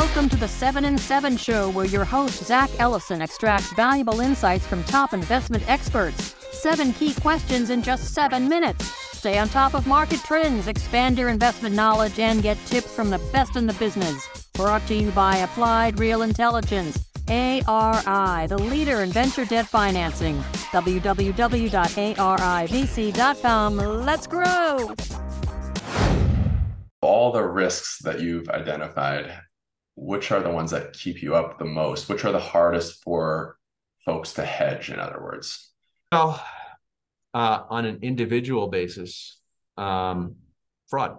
Welcome to the 7 in 7 show, where your host, Zack Ellison, extracts valuable insights from top investment experts. Seven key questions in just seven minutes. Stay on top of market trends, expand your investment knowledge, and get tips from the best in the business. Brought to you by Applied Real Intelligence. ARI, the leader in venture debt financing. www.arivc.com. Let's grow! All the risks that you've identified, which are the ones that keep you up the most? Which are the hardest for folks to hedge, in other words? Well, uh, on an individual basis, um, fraud.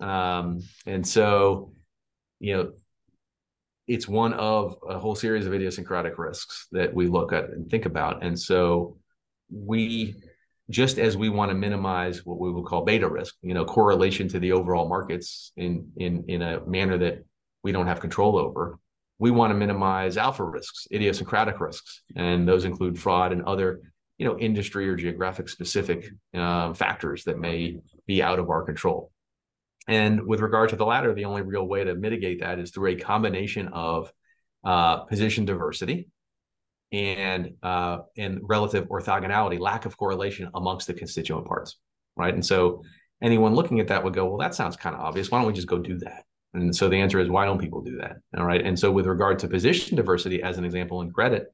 Um, and so, you know, it's one of a whole series of idiosyncratic risks that we look at and think about. And so we just as we want to minimize what we would call beta risk, you know, correlation to the overall markets in in in a manner that we don't have control over, we want to minimize alpha risks, idiosyncratic risks, and those include fraud and other you know industry or geographic specific uh, factors that may be out of our control. And with regard to the latter, the only real way to mitigate that is through a combination of uh, position diversity and uh, and relative orthogonality, lack of correlation amongst the constituent parts, right? And so anyone looking at that would go, well, that sounds kind of obvious. Why don't we just go do that? And so the answer is, why don't people do that? All right. And so with regard to position diversity, as an example in credit,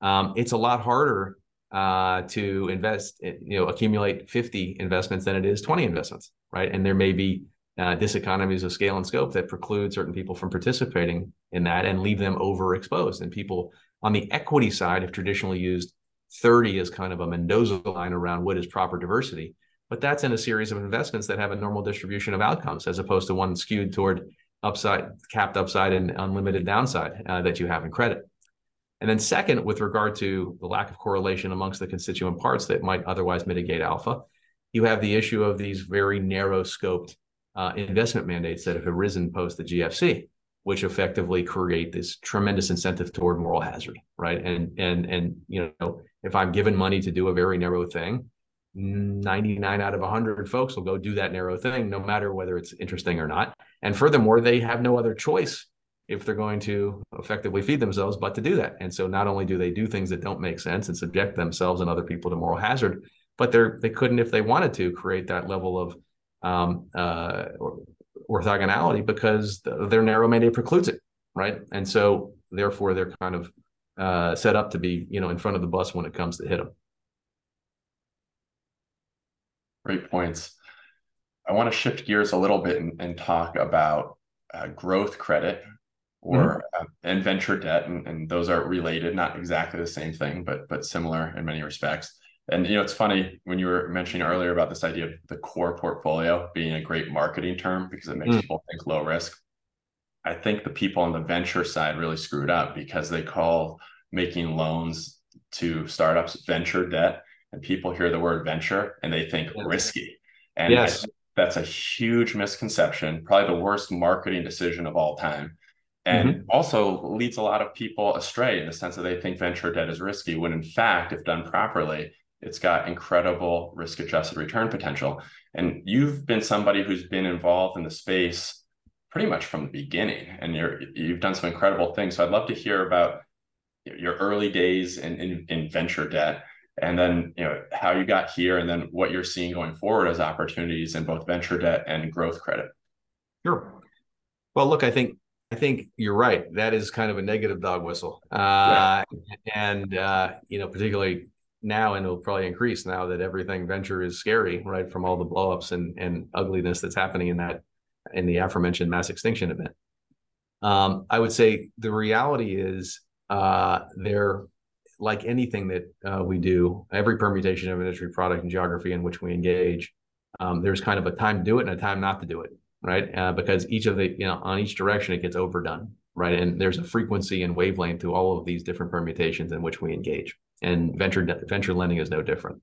um, it's a lot harder uh, to invest, you know, accumulate 50 investments than it is 20 investments, right? And there may be uh, diseconomies of scale and scope that preclude certain people from participating in that and leave them overexposed. And people on the equity side have traditionally used 30 as kind of a Mendoza line around what is proper diversity. But that's in a series of investments that have a normal distribution of outcomes as opposed to one skewed toward upside, capped upside and unlimited downside uh, that you have in credit. And then, second, with regard to the lack of correlation amongst the constituent parts that might otherwise mitigate alpha, you have the issue of these very narrow scoped uh, investment mandates that have arisen post the GFC, which effectively create this tremendous incentive toward moral hazard, right? And and and you know, if I'm given money to do a very narrow thing, 99 out of 100 folks will go do that narrow thing, no matter whether it's interesting or not. And furthermore, they have no other choice if they're going to effectively feed themselves, but to do that. And so not only do they do things that don't make sense and subject themselves and other people to moral hazard, but they're they couldn't if they wanted to create that level of um, uh, orthogonality because their narrow mandate precludes it, right? And so therefore they're kind of uh, set up to be, you know, in front of the bus when it comes to hit them. Great points. I want to shift gears a little bit and, and talk about uh, growth credit or mm-hmm. uh, and venture debt, and, and those are related, not exactly the same thing, but but similar in many respects. And you know, it's funny when you were mentioning earlier about this idea of the core portfolio being a great marketing term because it makes mm. people think low risk. I think the people on the venture side really screwed up because they call making loans to startups venture debt, and people hear the word venture and they think risky. And yes. that's a huge misconception, probably the worst marketing decision of all time. And mm-hmm. also leads a lot of people astray in the sense that they think venture debt is risky, when in fact, if done properly, it's got incredible risk adjusted return potential. And you've been somebody who's been involved in the space pretty much from the beginning and you're you've done some incredible things. So I'd love to hear about your early days in, in, in venture debt and then you know how you got here and then what you're seeing going forward as opportunities in both venture debt and growth credit. Sure. Well, look, I think I think you're right. That is kind of a negative dog whistle, uh, yeah. and uh, you know, particularly now and it'll probably increase now that everything venture is scary, right? From all the blowups and and ugliness that's happening in that in the aforementioned mass extinction event. Um, I would say the reality is uh, they're like anything that uh, we do, every permutation of industry, product, and geography in which we engage, um, there's kind of a time to do it and a time not to do it, right? Uh, because each of the, you know, on each direction it gets overdone, right? And there's a frequency and wavelength to all of these different permutations in which we engage and venture venture lending is no different.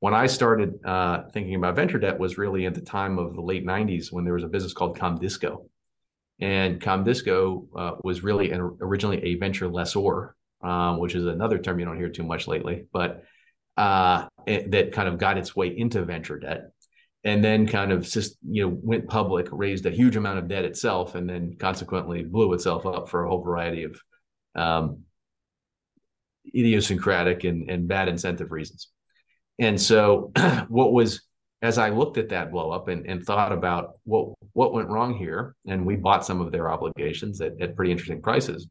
When I started uh, thinking about venture debt was really at the time of the late '90s when there was a business called Comdisco, and Comdisco uh, was really an, originally a venture lessor, um, which is another term you don't hear too much lately, but uh, it, that kind of got its way into venture debt. and then kind of just you know went public, raised a huge amount of debt itself, and then consequently blew itself up for a whole variety of um, idiosyncratic and, and bad incentive reasons. And so, what was as I looked at that blow up and, and thought about what what went wrong here, and we bought some of their obligations at, at pretty interesting prices.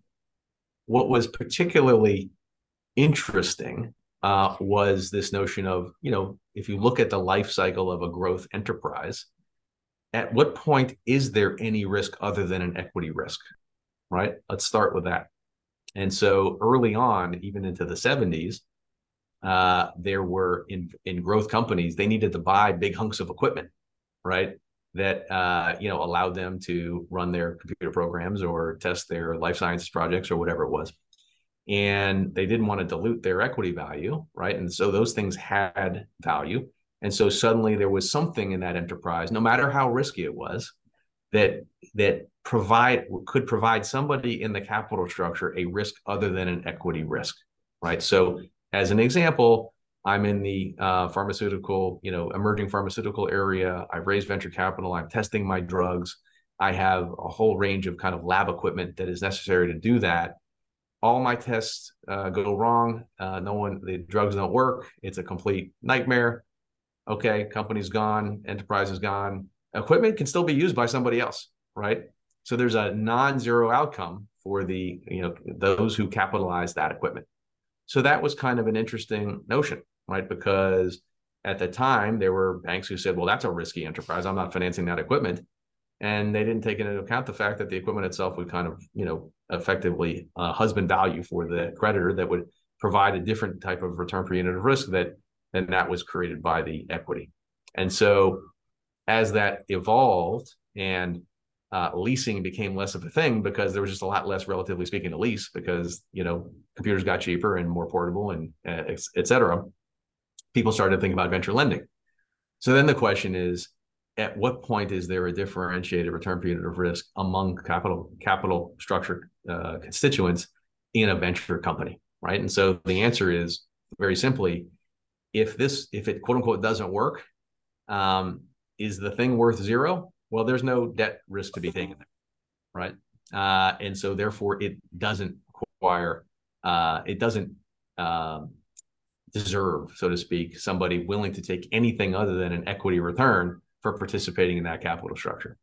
What was particularly interesting uh, was this notion of, you know, if you look at the life cycle of a growth enterprise, at what point is there any risk other than an equity risk? Right? Let's start with that. And so early on, even into the 70s, uh, there were in in growth companies, they needed to buy big hunks of equipment, right? That uh, you know allowed them to run their computer programs or test their life sciences projects or whatever it was and they didn't want to dilute their equity value, right? And so those things had value. And so suddenly there was something in that enterprise, no matter how risky it was, that that provide could provide somebody in the capital structure a risk other than an equity risk, right? So as an example, I'm in the uh, pharmaceutical, you know, emerging pharmaceutical area. I've raised venture capital. I'm testing my drugs. I have a whole range of kind of lab equipment that is necessary to do that all my tests uh, go wrong. Uh, no one, the drugs don't work. It's a complete nightmare. Okay, company's gone, enterprise is gone. Equipment can still be used by somebody else, right? So there's a non-zero outcome for the you know those who capitalize that equipment. So that was kind of an interesting notion, right? Because at the time there were banks who said, "Well, that's a risky enterprise. I'm not financing that equipment." and they didn't take into account the fact that the equipment itself would kind of you know effectively uh, husband value for the creditor that would provide a different type of return per unit of risk that than that was created by the equity and so as that evolved and uh, leasing became less of a thing because there was just a lot less relatively speaking to lease because you know computers got cheaper and more portable and uh, et cetera people started to think about venture lending so then the question is at what point is there a differentiated return per unit of risk among capital capital structure uh, constituents in a venture company, right? And so the answer is very simply, if this if it quote unquote doesn't work, um, is the thing worth zero? Well, there's no debt risk to be taken there, right? Uh, and so therefore, it doesn't require uh, it doesn't um, deserve, so to speak, somebody willing to take anything other than an equity return for participating in that capital structure.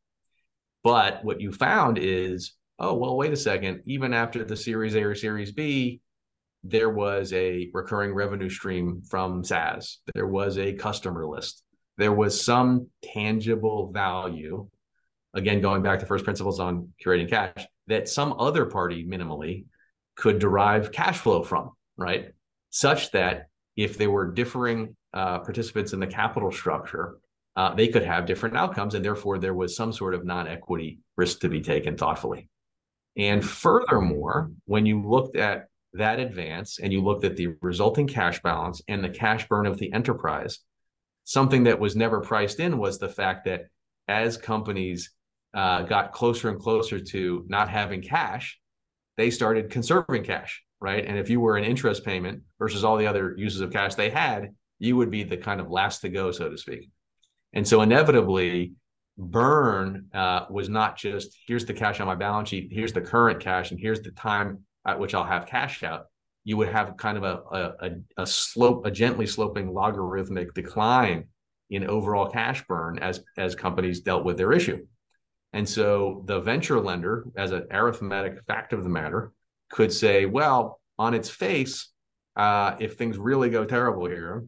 But what you found is, oh, well, wait a second, even after the Series A or Series B, there was a recurring revenue stream from SaaS. There was a customer list. There was some tangible value. Again, going back to first principles on curating cash, that some other party minimally could derive cash flow from, right? Such that if there were differing uh, participants in the capital structure, uh, they could have different outcomes. And therefore, there was some sort of non equity risk to be taken thoughtfully. And furthermore, when you looked at that advance and you looked at the resulting cash balance and the cash burn of the enterprise, something that was never priced in was the fact that as companies uh, got closer and closer to not having cash, they started conserving cash, right? And if you were an interest payment versus all the other uses of cash they had, you would be the kind of last to go, so to speak. And so inevitably, burn uh, was not just here's the cash on my balance sheet, here's the current cash, and here's the time at which I'll have cash out. You would have kind of a, a, a slope, a gently sloping logarithmic decline in overall cash burn as as companies dealt with their issue. And so the venture lender, as an arithmetic fact of the matter, could say, well, on its face, uh, if things really go terrible here,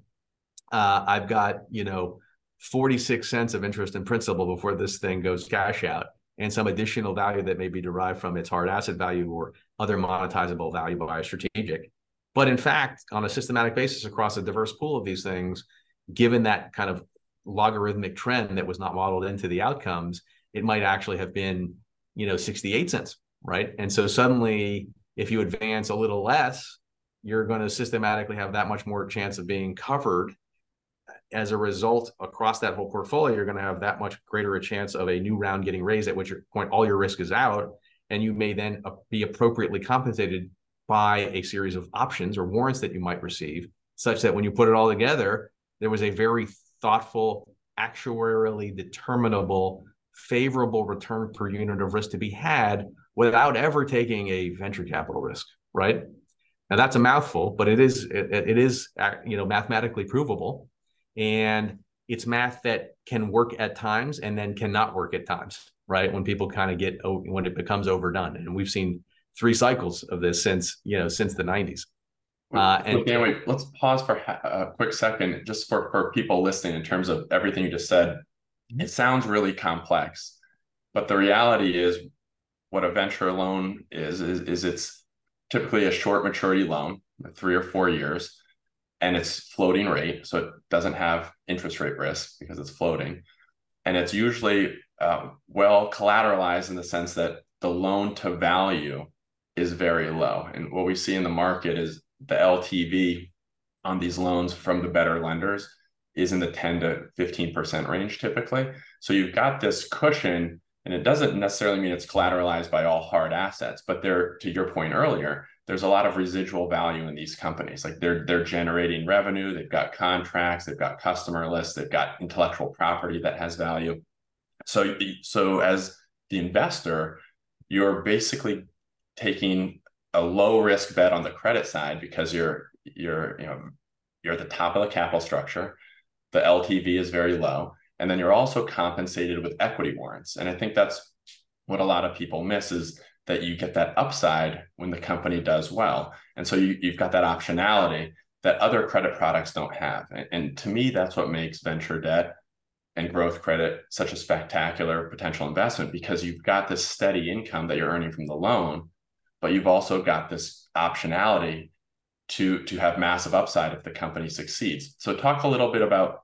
uh, I've got you know 46 cents of interest in principal before this thing goes cash out and some additional value that may be derived from its hard asset value or other monetizable value by a strategic. But in fact, on a systematic basis across a diverse pool of these things, given that kind of logarithmic trend that was not modeled into the outcomes, it might actually have been, you know, 68 cents, right? And so suddenly, if you advance a little less, you're going to systematically have that much more chance of being covered as a result, across that whole portfolio, you're going to have that much greater a chance of a new round getting raised, at which point all your risk is out. And you may then uh, be appropriately compensated by a series of options or warrants that you might receive, such that when you put it all together, there was a very thoughtful actuarially determinable favorable return per unit of risk to be had without ever taking a venture capital risk, right? Now that's a mouthful, but it is it, it is you know mathematically provable, and it's math that can work at times and then cannot work at times, right? When people kind of get when it becomes overdone, and we've seen three cycles of this since you know since the 90s. Uh, and okay, wait, let's pause for a quick second, just for for people listening. In terms of everything you just said, it sounds really complex, but the reality is, what a venture loan is is, is it's typically a short maturity loan, three or four years, and it's floating rate, so it doesn't have interest rate risk because it's floating, and it's usually uh, well collateralized in the sense that the loan to value is very low. And what we see in the market is the LTV on these loans from the better lenders is in the 10 to 15% range typically. So you've got this cushion, and it doesn't necessarily mean it's collateralized by all hard assets, but there, to your point earlier, there's a lot of residual value in these companies. Like they're they're generating revenue, they've got contracts, they've got customer lists, they've got intellectual property that has value. So so as the investor, you're basically taking a low risk bet on the credit side because you're you're you know you're at the top of the capital structure the ltv is very low and then you're also compensated with equity warrants. And i think that's what a lot of people miss is that you get that upside when the company does well. And so you, you've got that optionality that other credit products don't have. And, and to me that's what makes venture debt and growth credit such a spectacular potential investment because you've got this steady income that you're earning from the loan but you've also got this optionality to to have massive upside if the company succeeds. So talk a little bit about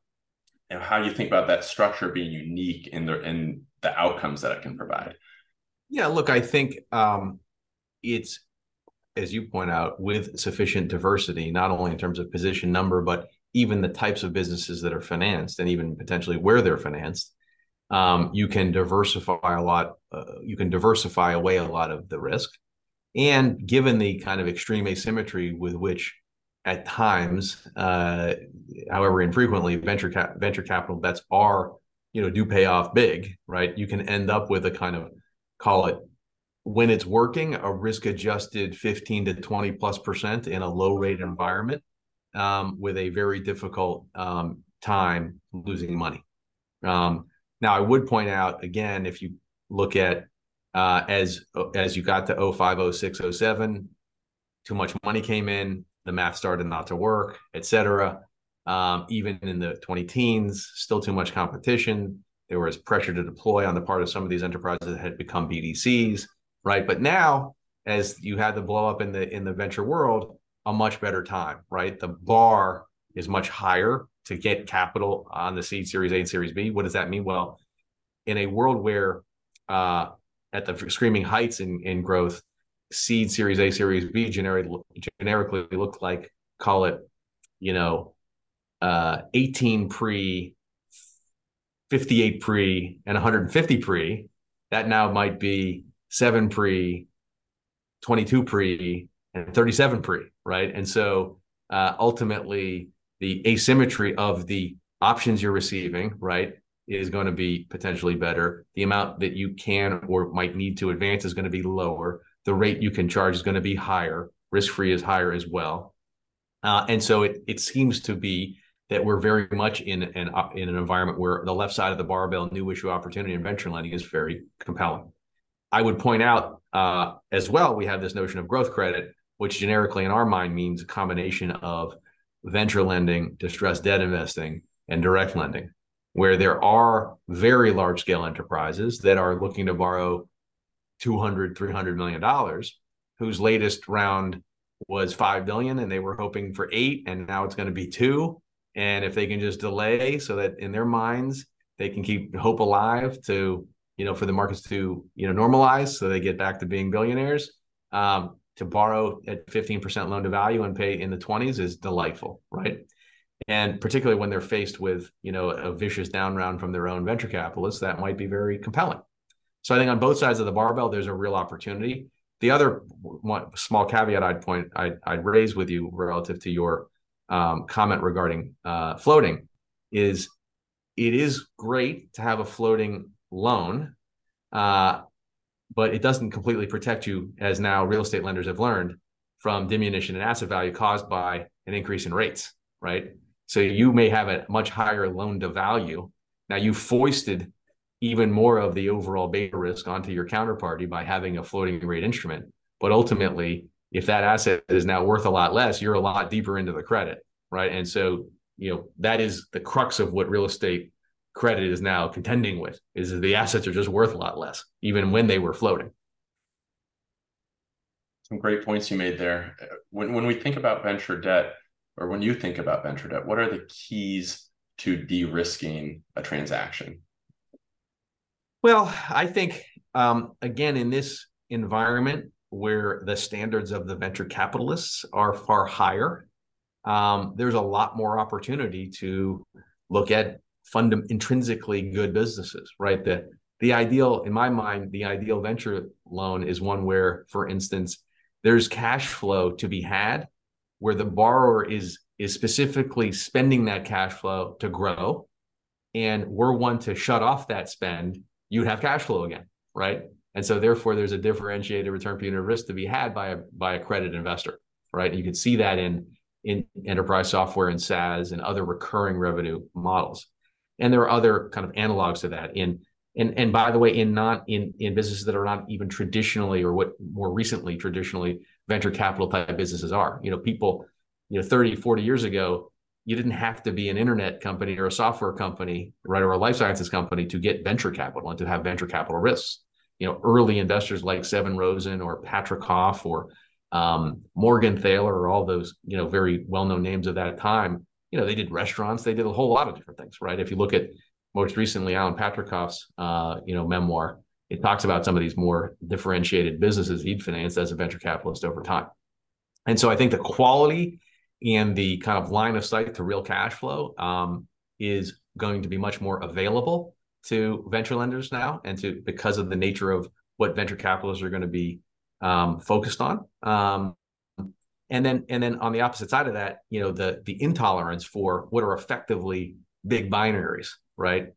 know, how you think about that structure being unique in the in the outcomes that it can provide. Yeah, look, I think um, it's as you point out with sufficient diversity, not only in terms of position number, but even the types of businesses that are financed and even potentially where they're financed. Um, you can diversify a lot. Uh, you can diversify away a lot of the risk. And given the kind of extreme asymmetry with which, at times, uh, however infrequently, venture cap- venture capital bets are, you know, do pay off big, right? You can end up with a kind of call it when it's working a risk adjusted 15 to 20 plus percent in a low rate environment um, with a very difficult um, time losing money. Um, now, I would point out again, if you look at uh, as as you got to 05, 06, 07, too much money came in, the math started not to work, et cetera. Um, even in the 20 teens, still too much competition. There was pressure to deploy on the part of some of these enterprises that had become BDCs, right? But now, as you had the blow up in the in the venture world, a much better time, right? The bar is much higher to get capital on the seed series A and series B. What does that mean? Well, in a world where uh, at the screaming heights in, in growth, seed series A, series B generically, generically looked like, call it, you know, uh, 18 pre, 58 pre, and 150 pre. That now might be seven pre, 22 pre, and 37 pre, right? And so uh, ultimately, the asymmetry of the options you're receiving, right, is going to be potentially better. The amount that you can or might need to advance is going to be lower. The rate you can charge is going to be higher. Risk free is higher as well. Uh, and so it, it seems to be that we're very much in an, in an environment where the left side of the barbell, new issue opportunity and venture lending is very compelling. I would point out uh, as well, we have this notion of growth credit, which generically in our mind means a combination of venture lending, distressed debt investing, and direct lending where there are very large scale enterprises that are looking to borrow 200 300 million dollars whose latest round was 5 billion and they were hoping for 8 and now it's going to be 2 and if they can just delay so that in their minds they can keep hope alive to you know for the markets to you know normalize so they get back to being billionaires um, to borrow at 15% loan to value and pay in the 20s is delightful right? And particularly when they're faced with you know a vicious down round from their own venture capitalists that might be very compelling so i think on both sides of the barbell there's a real opportunity the other one, small caveat i'd point I'd, I'd raise with you relative to your um, comment regarding uh, floating is it is great to have a floating loan, uh, but it doesn't completely protect you, as now real estate lenders have learned, from diminution in asset value caused by an increase in rates, right? So you may have a much higher loan to value. Now you foisted even more of the overall beta risk onto your counterparty by having a floating rate instrument. But ultimately, if that asset is now worth a lot less, you're a lot deeper into the credit, right? And so, you know, that is the crux of what real estate credit is now contending with is the assets are just worth a lot less, even when they were floating. Some great points you made there. When when we think about venture debt, or when you think about venture debt, what are the keys to de-risking a transaction? Well, I think um, again in this environment where the standards of the venture capitalists are far higher, um, there's a lot more opportunity to look at fund intrinsically good businesses, right? The the ideal, in my mind, the ideal venture loan is one where, for instance, there's cash flow to be had, where the borrower is is specifically spending that cash flow to grow, and we're one to shut off that spend. You'd have cash flow again, right? And so therefore, there's a differentiated return per unit of risk to be had by a by a credit investor, right? You can see that in in enterprise software and SaaS and other recurring revenue models. And there are other kind of analogs to that in and and by the way, in not in in businesses that are not even traditionally or what more recently traditionally venture capital type businesses are. You know, people, you know, 30, 40 years ago, you didn't have to be an internet company or a software company, right, or a life sciences company to get venture capital and to have venture capital risks you know early investors like Sevin Rosen or Patricof or um, Morgenthaler or all those you know very well known names of that time. You know they did restaurants, they did a whole lot of different things, right? If you look at most recently Alan Patricof's uh, you know memoir, it talks about some of these more differentiated businesses he'd financed as a venture capitalist over time. And so I think the quality and the kind of line of sight to real cash flow um, is going to be much more available to venture lenders now and to because of the nature of what venture capitalists are going to be um, focused on. Um, and then and then on the opposite side of that you know the the intolerance for what are effectively big binaries right?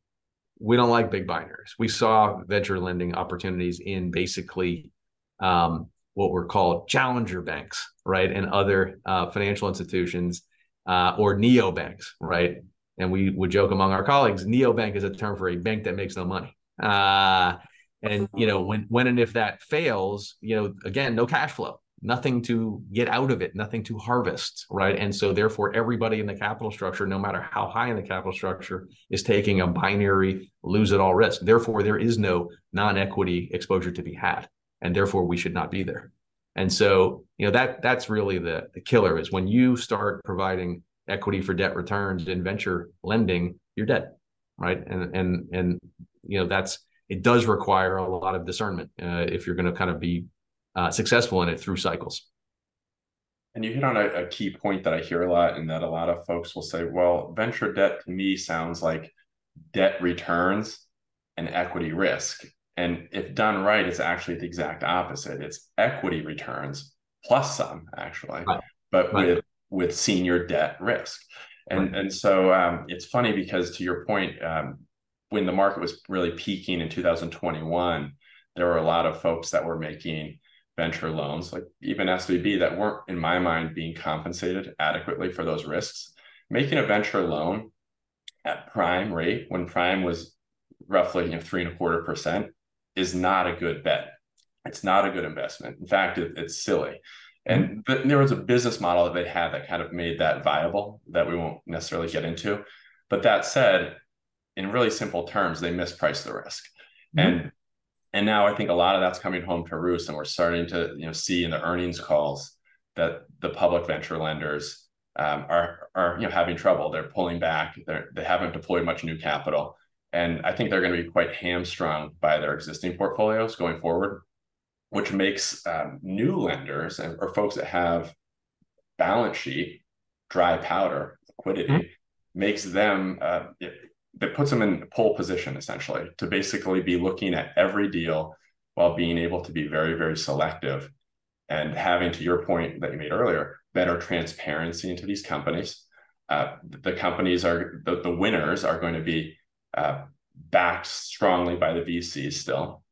We don't like big binaries. We saw venture lending opportunities in basically um, what were called challenger banks right and other uh, financial institutions uh, or neo banks right and we would joke among our colleagues, neobank is a term for a bank that makes no money. Uh, and you know, when when and if that fails, you know, again, no cash flow, nothing to get out of it, nothing to harvest, right? And so therefore, everybody in the capital structure, no matter how high in the capital structure, is taking a binary lose it all risk. Therefore, there is no non-equity exposure to be had, and therefore we should not be there. And so, you know, that that's really the the killer is when you start providing equity for debt returns in venture lending, you're dead, right? And and and you know that's it does require a lot of discernment uh, if you're going to kind of be uh, successful in it through cycles. And you hit on a, a, key point that I hear a lot, and that a lot of folks will say, "Well, venture debt to me sounds like debt returns and equity risk." And if done right, it's actually the exact opposite. It's equity returns plus some, actually, right. but right. with with senior debt risk. And, right. and so um, it's funny because to your point, um, when the market was really peaking in 2021, there were a lot of folks that were making venture loans, like even SVB, that weren't, in my mind, being compensated adequately for those risks. Making a venture loan at prime rate, when prime was roughly you know, three and a quarter percent, is not a good bet. It's not a good investment. In fact, it, it's silly. And th- there was a business model that they had that kind of made that viable that we won't necessarily get into. But that said, in really simple terms, they mispriced the risk. Mm-hmm. And and now I think a lot of that's coming home to roost, and we're starting to you know see in the earnings calls that the public venture lenders um, are are you know having trouble. They're pulling back. They they haven't deployed much new capital, and I think they're going to be quite hamstrung by their existing portfolios going forward which makes um, new lenders and, or folks that have balance sheet, dry powder, liquidity, mm-hmm. makes them, uh, it, it puts them in pole position essentially to basically be looking at every deal while being able to be very, very selective and having, to your point that you made earlier, better transparency into these companies. Uh, the companies are the, the winners are going to be uh, backed strongly by the VCs still.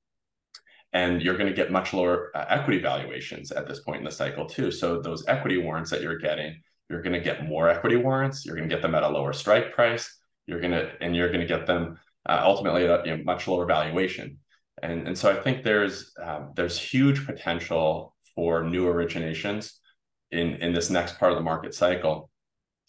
And you're going to get much lower uh, equity valuations at this point in the cycle, too. So, those equity warrants that you're getting, you're going to get more equity warrants. You're going to get them at a lower strike price. You're going to, and you're going to get them uh, ultimately at a you know, much lower valuation. And, and so I think there's um, there's huge potential for new originations in in this next part of the market cycle.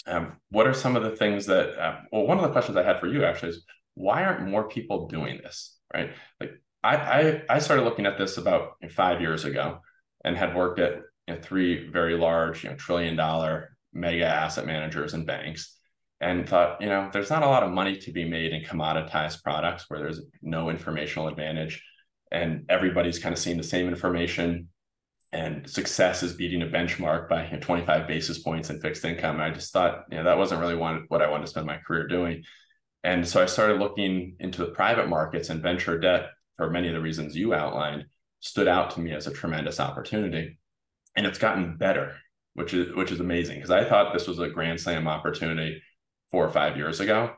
Um, what are some of the things that? Uh, well, one of the questions I had for you actually is why aren't more people doing this? Right, like I I, I started looking at this about five years ago, and had worked at you know, three very large, you know, trillion dollar mega asset managers and banks and thought, you know, there's not a lot of money to be made in commoditized products where there's no informational advantage and everybody's kind of seeing the same information and success is beating a benchmark by you know, 25 basis points in fixed income. I just thought, you know, that wasn't really what I wanted to spend my career doing. And so I started looking into the private markets and venture debt for many of the reasons you outlined stood out to me as a tremendous opportunity. And it's gotten better, which is which is amazing because I thought this was a grand slam opportunity four or five years ago.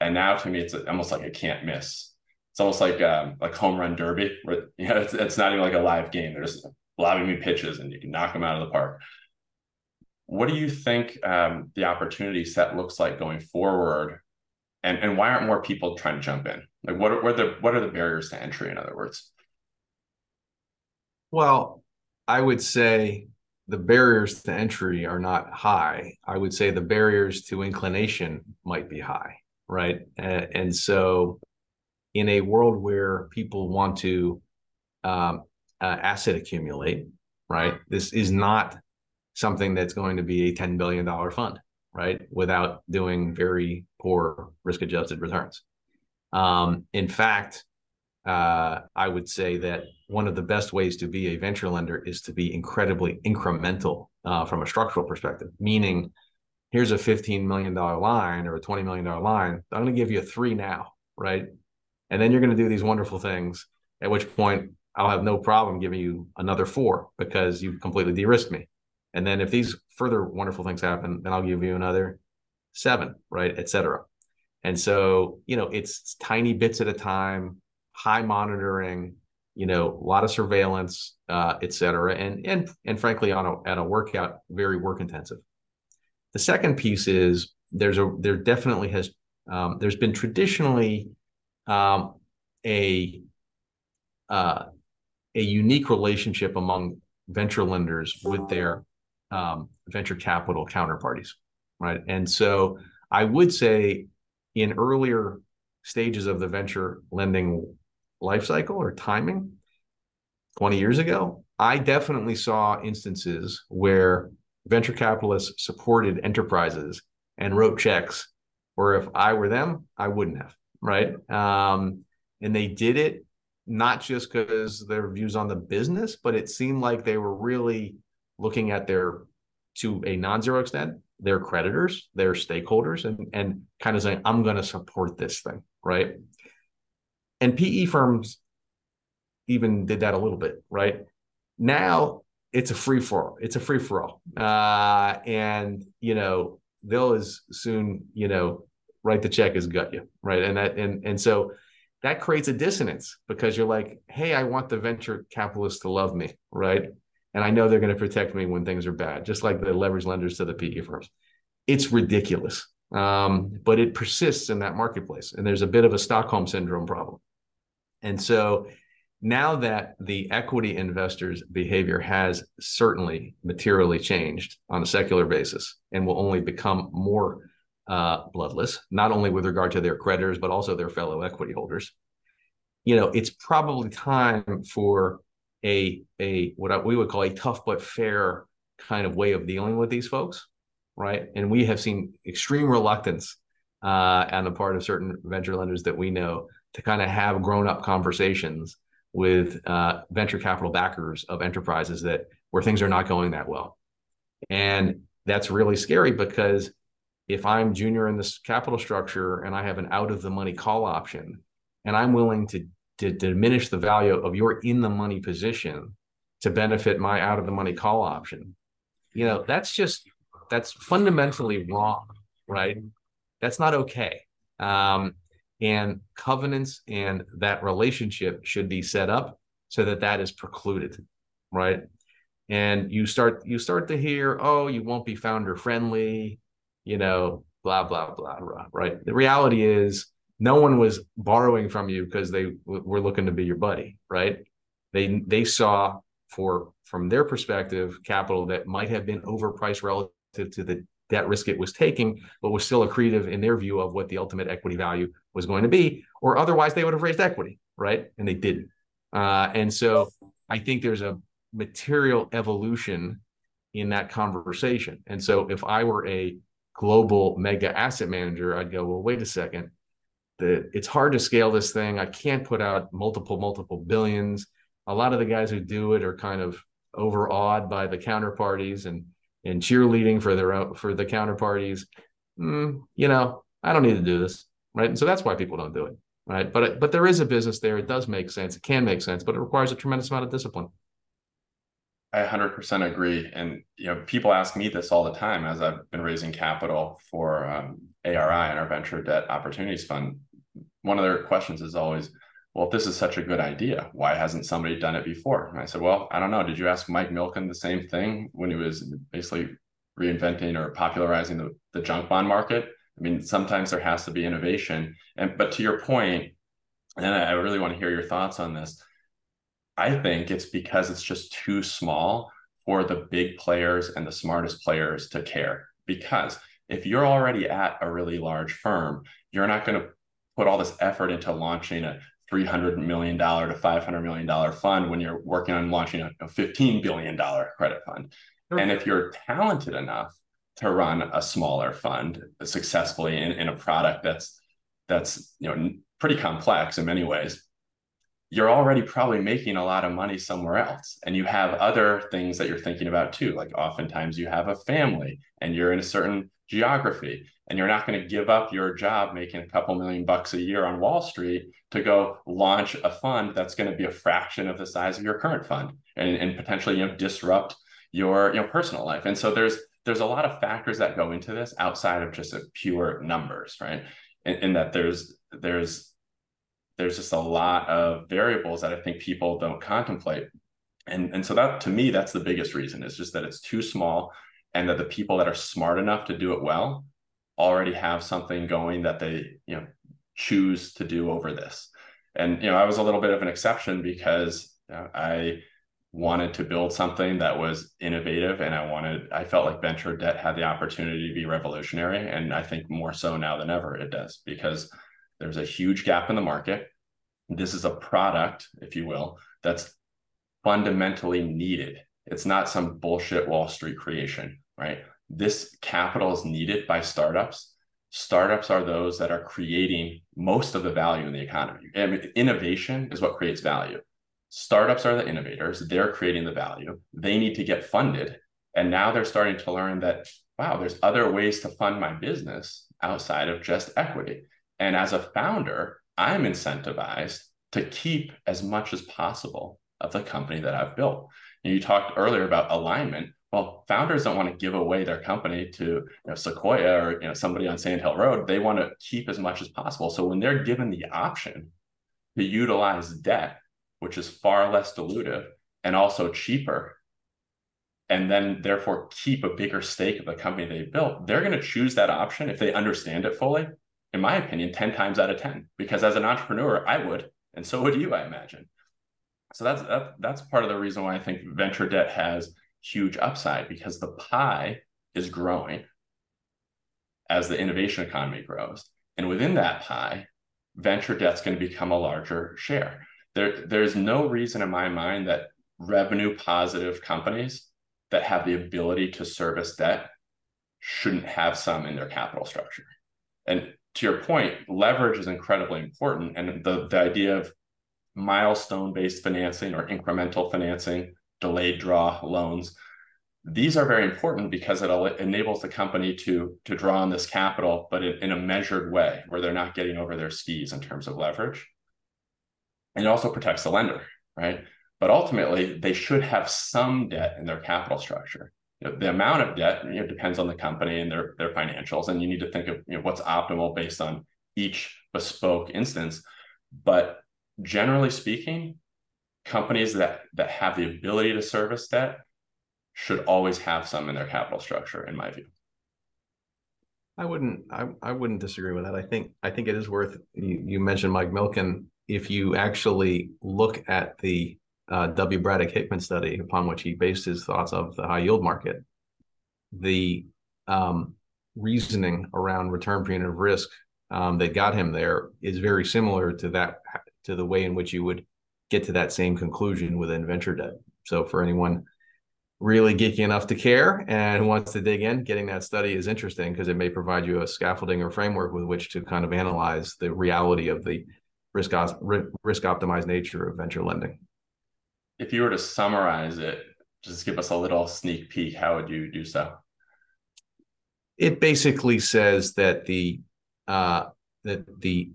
And now to me, it's almost like a can't miss. It's almost like um, like home run derby. Where, you know, it's, it's not even like a live game. They're just lobbing me pitches, and you can knock them out of the park. What do you think um, the opportunity set looks like going forward, and and why aren't more people trying to jump in? Like, what are, what are the what are the barriers to entry? In other words. Well, I would say the barriers to entry are not high. I would say the barriers to inclination might be high, right? And, and so, in a world where people want to um, uh, asset accumulate, right? This is not something that's going to be a $10 billion fund, right? Without doing very poor risk adjusted returns. Um, in fact, uh, I would say that one of the best ways to be a venture lender is to be incredibly incremental uh, from a structural perspective, meaning here's a $15 million line or a $20 million line. I'm going to give you a three now, right? And then you're going to do these wonderful things, at which point I'll have no problem giving you another four because you've completely de risked me. And then if these further wonderful things happen, then I'll give you another seven, right, et cetera. And so, you know, it's tiny bits at a time high monitoring, you know, a lot of surveillance, uh, et cetera, and and and frankly, on a at a workout, very work intensive. The second piece is there's a there definitely has um, there's been traditionally um, a uh, a unique relationship among venture lenders with their um, venture capital counterparties, right? And so I would say in earlier stages of the venture lending life cycle or timing 20 years ago, I definitely saw instances where venture capitalists supported enterprises and wrote checks or if I were them, I wouldn't have, right? Um, and they did it not just because their views on the business, but it seemed like they were really looking at their, to a non-zero extent, their creditors, their stakeholders, and and kind of saying, I'm going to support this thing, right? and PE firms even did that a little bit, right? Now it's a free for all. It's a free for all, uh, and you know they'll as soon you know write the check as gut you, right? And that and and so that creates a dissonance because you're like, hey, I want the venture capitalists to love me, right? And I know they're going to protect me when things are bad, just like the leverage lenders to the PE firms. It's ridiculous, um, but it persists in that marketplace, and there's a bit of a Stockholm syndrome problem. And so now that the equity investors' behavior has certainly materially changed on a secular basis and will only become more uh, bloodless, not only with regard to their creditors, but also their fellow equity holders, you know, it's probably time for a a what we would call a tough but fair kind of way of dealing with these folks, right? And we have seen extreme reluctance uh, on the part of certain venture lenders that we know to kind of have grown up conversations with uh, venture capital backers of enterprises that where things are not going that well. And that's really scary because if I'm junior in this capital structure and I have an out of the money call option and I'm willing to, to diminish the value of your in the money position to benefit my out of the money call option, you know, that's just that's fundamentally wrong, right? That's not okay. Um, and covenants and that relationship should be set up so that that is precluded right and you start you start to hear oh you won't be founder friendly you know blah blah blah blah right the reality is no one was borrowing from you because they w- were looking to be your buddy right? They they saw for from their perspective capital that might have been overpriced relative to the debt risk it was taking but was still accretive in their view of what the ultimate equity value was going to be or otherwise they would have raised equity right? And they didn't. Uh, and so i think there's a material evolution in that conversation. And so if i were a global mega asset manager i'd go well wait a second the, it's hard to scale this thing i can't put out multiple multiple billions a lot of the guys who do it are kind of overawed by the counterparties and and cheerleading for their own for the counterparties. Mm, you know, I don't need to do this, right? And so that's why people don't do it, right? But but there is a business there. It does make sense. It can make sense, but it requires a tremendous amount of discipline. I 100% agree. And you know, people ask me this all the time as I've been raising capital for um, ARI and our venture debt opportunities fund. One of their questions is always, well, if this is such a good idea, why hasn't somebody done it before? And I said, well, I don't know. Did you ask Mike Milken the same thing when he was basically reinventing or popularizing the, the junk bond market? I mean, sometimes there has to be innovation. And but to your point, and I really want to hear your thoughts on this. I think it's because it's just too small for the big players and the smartest players to care. Because if you're already at a really large firm, you're not going to put all this effort into launching a $300 million to $500 million fund when you're working on launching a, $15 billion credit fund. And if you're talented enough to run a smaller fund successfully in, in a product that's that's you know pretty complex in many ways, you're already probably making a lot of money somewhere else. And you have other things that you're thinking about too. Like oftentimes you have a family and you're in a certain geography and you're not going to give up your job making a couple million bucks a year on Wall Street to go launch a fund that's going to be a fraction of the size of your current fund and, and potentially you know disrupt your you know personal life. And so there's there's a lot of factors that go into this outside of just pure numbers, right? In, in that there's there's there's just a lot of variables that I think people don't contemplate. And, and so that to me, that's the biggest reason is just that it's too small and that the people that are smart enough to do it well already have something going that they you know choose to do over this. And you know i was a little bit of an exception because you know, i wanted to build something that was innovative and i wanted i felt like venture debt had the opportunity to be revolutionary. And i think more so now than ever it does because there's a huge gap in the market this is a product if you will that's fundamentally needed it's not some bullshit wall street creation right this capital is needed by startups. Startups are those that are creating most of the value in the economy. I mean, innovation is what creates value. Startups are the innovators, they're creating the value. They need to get funded. And now they're starting to learn that, wow, there's other ways to fund my business outside of just equity. And as a founder, I'm incentivized to keep as much as possible of the company that I've built. And you talked earlier about alignment well, founders don't want to give away their company to you know, Sequoia or you know somebody on Sand Hill Road. They want to keep as much as possible. So when they're given the option to utilize debt, which is far less dilutive and also cheaper, and then therefore keep a bigger stake of the company they built, they're going to choose that option if they understand it fully. In my opinion, 10 times out of 10, because as an entrepreneur, I would, and so would you, I imagine. So that's that, that's part of the reason why I think venture debt has huge upside because the pie is growing as the innovation economy grows. And within that pie, venture debt's going to become a larger share. There, there's no reason in my mind that revenue positive companies that have the ability to service debt shouldn't have some in their capital structure. And to your point, leverage is incredibly important. And the, the idea of milestone based financing or incremental financing delayed draw loans. These are very important because it enables the company to, to draw on this capital, but in, in a measured way where they're not getting over their skis in terms of leverage. And it also protects the lender, right? But ultimately, they should have some debt in their capital structure. You know, the amount of debt you know, depends on the company and their, their financials. And you need to think of you know, what's optimal based on each bespoke instance. But generally speaking, companies that that have the ability to service debt should always have some in their capital structure, in my view. I wouldn't I, I wouldn't disagree with that. I think I think it is worth you, you mentioned Mike Milken. If you actually look at the uh, W. Braddock Hickman study upon which he based his thoughts of the high yield market, the um, reasoning around return of risk um, that got him there is very similar to that to the way in which you would get to that same conclusion within venture debt. So for anyone really geeky enough to care and wants to dig in, getting that study is interesting because it may provide you a scaffolding or framework with which to kind of analyze the reality of the risk risk optimized nature of venture lending. If you were to summarize it, just give us a little sneak peek, how would you do so? It basically says that the uh, that the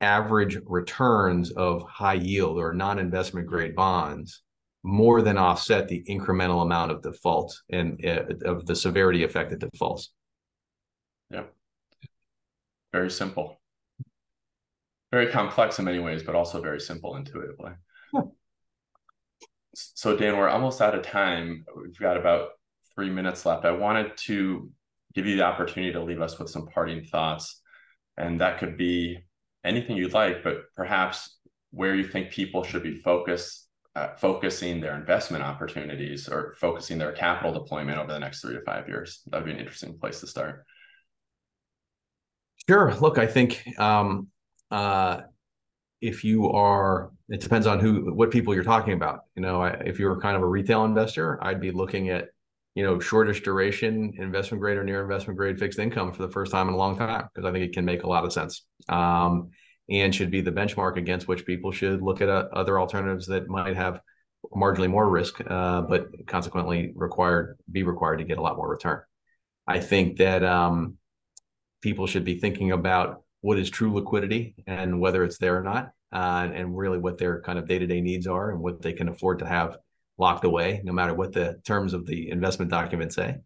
average returns of high yield or non-investment grade bonds more than offset the incremental amount of default and uh, of the severity effect of defaults. Yeah. Very simple. Very complex in many ways, but also very simple intuitively. So, Dan, we're almost out of time. We've got about three minutes left. I wanted to give you the opportunity to leave us with some parting thoughts. And that could be anything you'd like, but perhaps where you think people should be focused, uh, focusing their investment opportunities or focusing their capital deployment over the next three to five years. That would be an interesting place to start. Sure. Look, I think um, uh, if you are, it depends on who, what people you're talking about. You know, if you're kind of a retail investor, I'd be looking at you know, shortish duration investment grade or near investment grade fixed income for the first time in a long time because I think it can make a lot of sense um, and should be the benchmark against which people should look at uh, other alternatives that might have marginally more risk, uh, but consequently required be required to get a lot more return. I think that um, people should be thinking about what is true liquidity and whether it's there or not, uh, and really what their kind of day to day needs are and what they can afford to have locked away, no matter what the terms of the investment document say.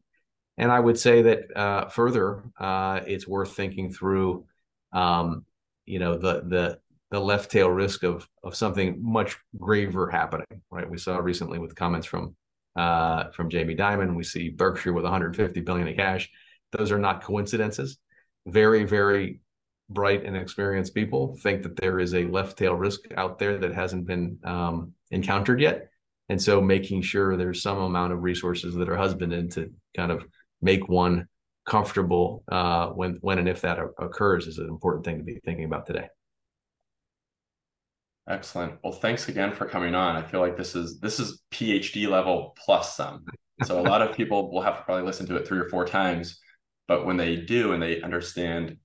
And I would say that uh, further, uh, it's worth thinking through, um, you know, the the the left tail risk of of something much graver happening. Right? We saw recently with comments from uh, from Jamie Dimon. We see Berkshire with 150 billion in cash. Those are not coincidences. Very, very bright and experienced people think that there is a left tail risk out there that hasn't been um, encountered yet and so making sure there's some amount of resources that are husbanded to kind of make one comfortable uh, when when and if that occurs is an important thing to be thinking about today. Excellent. Well, thanks again for coming on. I feel like this is this is PhD level plus some. So a lot of people will have to probably listen to it three or four times, but when they do and they understand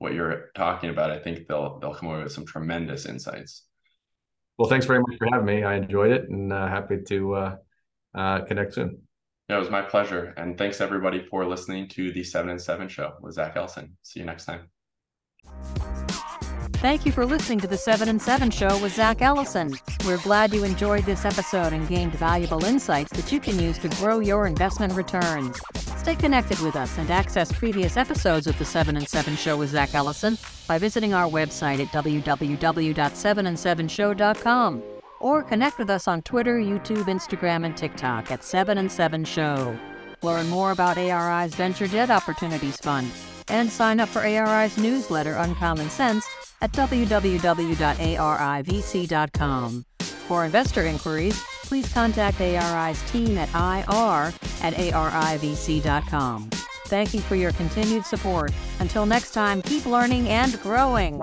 what you're talking about, I think they'll they'll come away with some tremendous insights. Well, thanks very much for having me. I enjoyed it and uh, happy to uh, uh, connect soon. Yeah, it was my pleasure. And thanks everybody for listening to the 7 and 7 show with Zack Ellison. See you next time. Thank you for listening to the 7 and 7 show with Zack Ellison. We're glad you enjoyed this episode and gained valuable insights that you can use to grow your investment returns. Stay connected with us and access previous episodes of The 7 and 7 Show with Zack Ellison by visiting our website at www.7and7show.com or connect with us on Twitter, YouTube, Instagram, and TikTok at 7 and 7 Show. Learn more about ARI's Venture Debt Opportunities Fund and sign up for ARI's newsletter Uncommon Sense at www.arivc.com. For investor inquiries, please contact ARI's team at ir at arivc.com. Thank you for your continued support. Until next time, keep learning and growing.